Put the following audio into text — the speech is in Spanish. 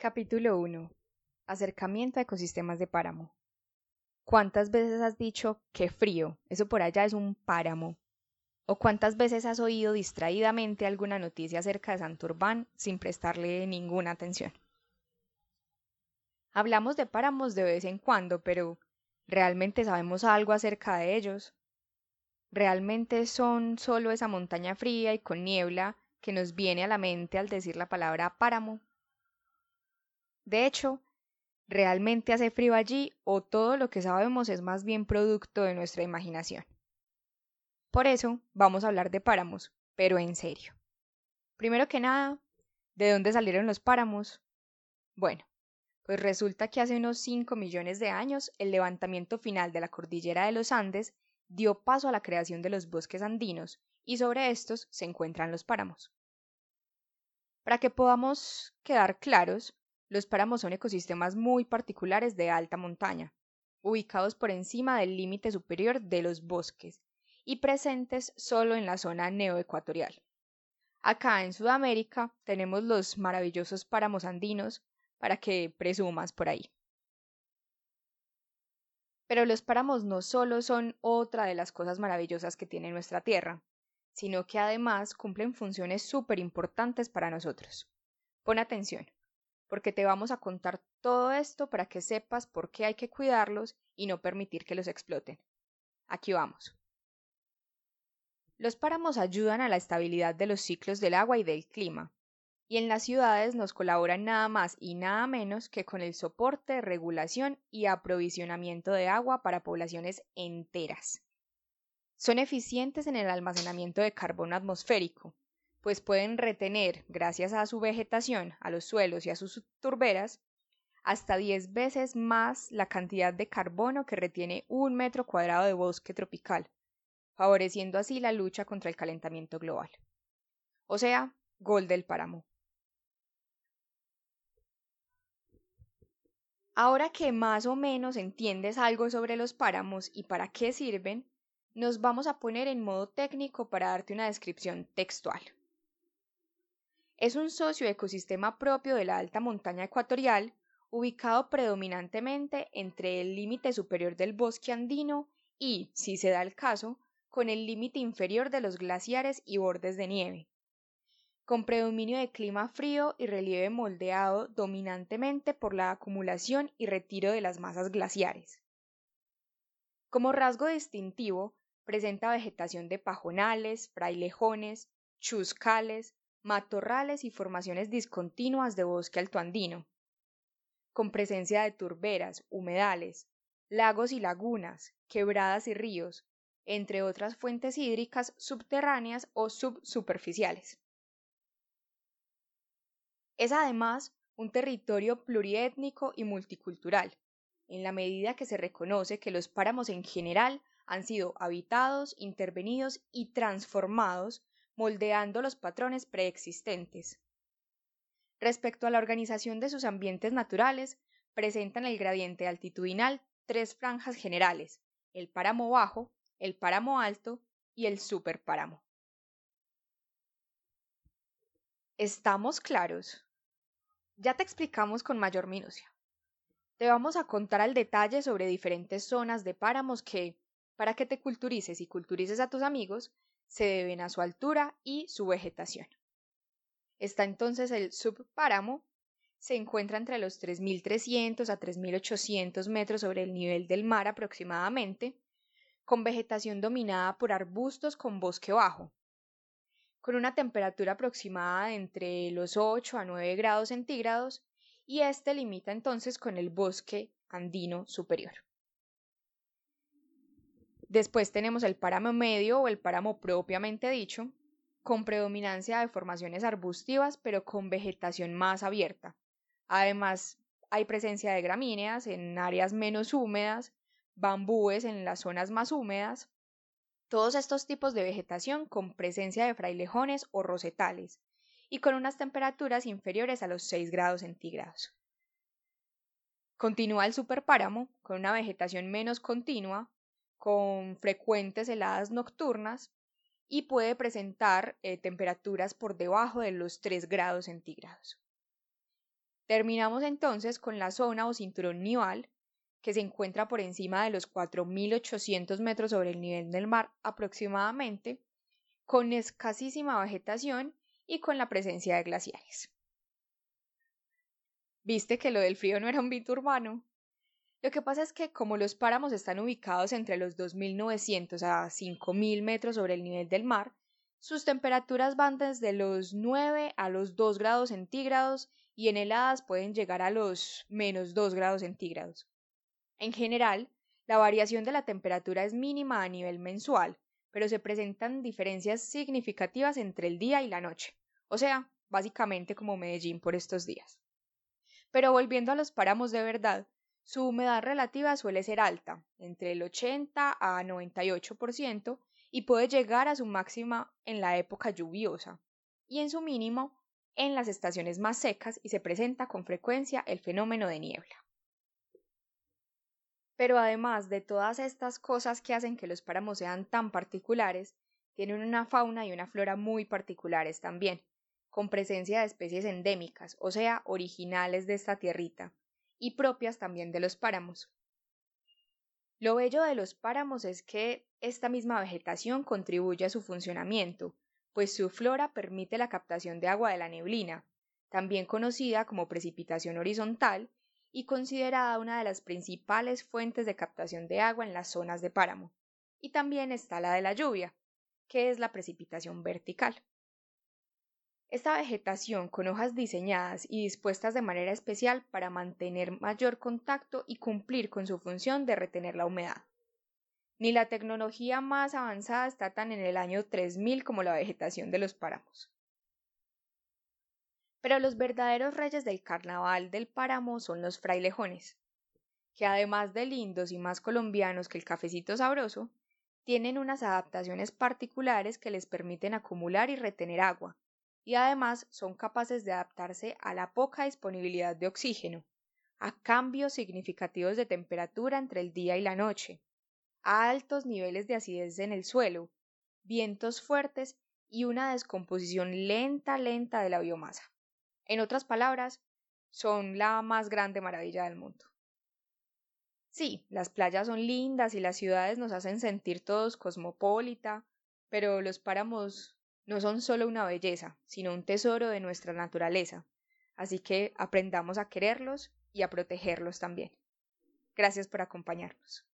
Capítulo 1. Acercamiento a ecosistemas de páramo. ¿Cuántas veces has dicho qué frío? Eso por allá es un páramo. ¿O cuántas veces has oído distraídamente alguna noticia acerca de Santurbán sin prestarle ninguna atención? Hablamos de páramos de vez en cuando, pero ¿realmente sabemos algo acerca de ellos? ¿Realmente son solo esa montaña fría y con niebla que nos viene a la mente al decir la palabra páramo? De hecho, ¿realmente hace frío allí o todo lo que sabemos es más bien producto de nuestra imaginación? Por eso vamos a hablar de páramos, pero en serio. Primero que nada, ¿de dónde salieron los páramos? Bueno, pues resulta que hace unos 5 millones de años el levantamiento final de la cordillera de los Andes dio paso a la creación de los bosques andinos y sobre estos se encuentran los páramos. Para que podamos quedar claros, los páramos son ecosistemas muy particulares de alta montaña, ubicados por encima del límite superior de los bosques y presentes solo en la zona neoecuatorial. Acá en Sudamérica tenemos los maravillosos páramos andinos, para que presumas por ahí. Pero los páramos no solo son otra de las cosas maravillosas que tiene nuestra Tierra, sino que además cumplen funciones súper importantes para nosotros. Pon atención porque te vamos a contar todo esto para que sepas por qué hay que cuidarlos y no permitir que los exploten. Aquí vamos. Los páramos ayudan a la estabilidad de los ciclos del agua y del clima, y en las ciudades nos colaboran nada más y nada menos que con el soporte, regulación y aprovisionamiento de agua para poblaciones enteras. Son eficientes en el almacenamiento de carbono atmosférico, pues pueden retener, gracias a su vegetación, a los suelos y a sus turberas, hasta 10 veces más la cantidad de carbono que retiene un metro cuadrado de bosque tropical, favoreciendo así la lucha contra el calentamiento global. O sea, gol del páramo. Ahora que más o menos entiendes algo sobre los páramos y para qué sirven, nos vamos a poner en modo técnico para darte una descripción textual. Es un socioecosistema propio de la alta montaña ecuatorial, ubicado predominantemente entre el límite superior del bosque andino y, si se da el caso, con el límite inferior de los glaciares y bordes de nieve. Con predominio de clima frío y relieve moldeado dominantemente por la acumulación y retiro de las masas glaciares. Como rasgo distintivo, presenta vegetación de pajonales, frailejones, chuscales, matorrales y formaciones discontinuas de bosque altoandino, con presencia de turberas, humedales, lagos y lagunas, quebradas y ríos, entre otras fuentes hídricas subterráneas o subsuperficiales. Es además un territorio pluriétnico y multicultural, en la medida que se reconoce que los páramos en general han sido habitados, intervenidos y transformados moldeando los patrones preexistentes. Respecto a la organización de sus ambientes naturales, presentan el gradiente altitudinal tres franjas generales, el páramo bajo, el páramo alto y el superpáramo. ¿Estamos claros? Ya te explicamos con mayor minucia. Te vamos a contar al detalle sobre diferentes zonas de páramos que, para que te culturices y culturices a tus amigos, se deben a su altura y su vegetación. Está entonces el subpáramo, se encuentra entre los 3.300 a 3.800 metros sobre el nivel del mar aproximadamente, con vegetación dominada por arbustos con bosque bajo, con una temperatura aproximada de entre los 8 a 9 grados centígrados y este limita entonces con el bosque andino superior. Después tenemos el páramo medio o el páramo propiamente dicho, con predominancia de formaciones arbustivas pero con vegetación más abierta. Además, hay presencia de gramíneas en áreas menos húmedas, bambúes en las zonas más húmedas, todos estos tipos de vegetación con presencia de frailejones o rosetales y con unas temperaturas inferiores a los 6 grados centígrados. Continúa el superpáramo con una vegetación menos continua, con frecuentes heladas nocturnas y puede presentar eh, temperaturas por debajo de los 3 grados centígrados. Terminamos entonces con la zona o cinturón nival, que se encuentra por encima de los 4.800 metros sobre el nivel del mar aproximadamente, con escasísima vegetación y con la presencia de glaciares. ¿Viste que lo del frío no era un mito urbano? Lo que pasa es que como los páramos están ubicados entre los 2.900 a 5.000 metros sobre el nivel del mar, sus temperaturas van desde los 9 a los 2 grados centígrados y en heladas pueden llegar a los menos 2 grados centígrados. En general, la variación de la temperatura es mínima a nivel mensual, pero se presentan diferencias significativas entre el día y la noche, o sea, básicamente como Medellín por estos días. Pero volviendo a los páramos de verdad, su humedad relativa suele ser alta, entre el 80 a 98%, y puede llegar a su máxima en la época lluviosa, y en su mínimo en las estaciones más secas y se presenta con frecuencia el fenómeno de niebla. Pero además de todas estas cosas que hacen que los páramos sean tan particulares, tienen una fauna y una flora muy particulares también, con presencia de especies endémicas, o sea, originales de esta tierrita, y propias también de los páramos. Lo bello de los páramos es que esta misma vegetación contribuye a su funcionamiento, pues su flora permite la captación de agua de la neblina, también conocida como precipitación horizontal y considerada una de las principales fuentes de captación de agua en las zonas de páramo. Y también está la de la lluvia, que es la precipitación vertical. Esta vegetación con hojas diseñadas y dispuestas de manera especial para mantener mayor contacto y cumplir con su función de retener la humedad. Ni la tecnología más avanzada está tan en el año 3000 como la vegetación de los páramos. Pero los verdaderos reyes del carnaval del páramo son los frailejones, que además de lindos y más colombianos que el cafecito sabroso, tienen unas adaptaciones particulares que les permiten acumular y retener agua, y además son capaces de adaptarse a la poca disponibilidad de oxígeno, a cambios significativos de temperatura entre el día y la noche, a altos niveles de acidez en el suelo, vientos fuertes y una descomposición lenta, lenta de la biomasa. En otras palabras, son la más grande maravilla del mundo. Sí, las playas son lindas y las ciudades nos hacen sentir todos cosmopolita, pero los páramos no son solo una belleza, sino un tesoro de nuestra naturaleza. Así que aprendamos a quererlos y a protegerlos también. Gracias por acompañarnos.